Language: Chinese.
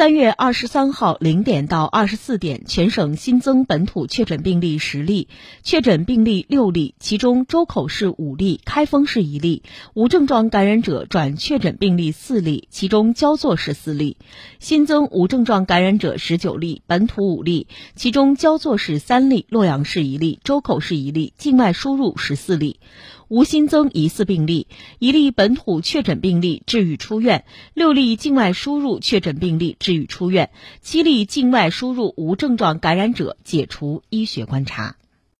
三月二十三号零点到二十四点，全省新增本土确诊病例十例，确诊病例六例，其中周口市五例，开封市一例；无症状感染者转确诊病例四例，其中焦作市四例。新增无症状感染者十九例，本土五例，其中焦作市三例，洛阳市一例，周口市一例，境外输入十四例。无新增疑似病例，一例本土确诊病例治愈出院，六例境外输入确诊病例治治愈出院，七例境外输入无症状感染者解除医学观察。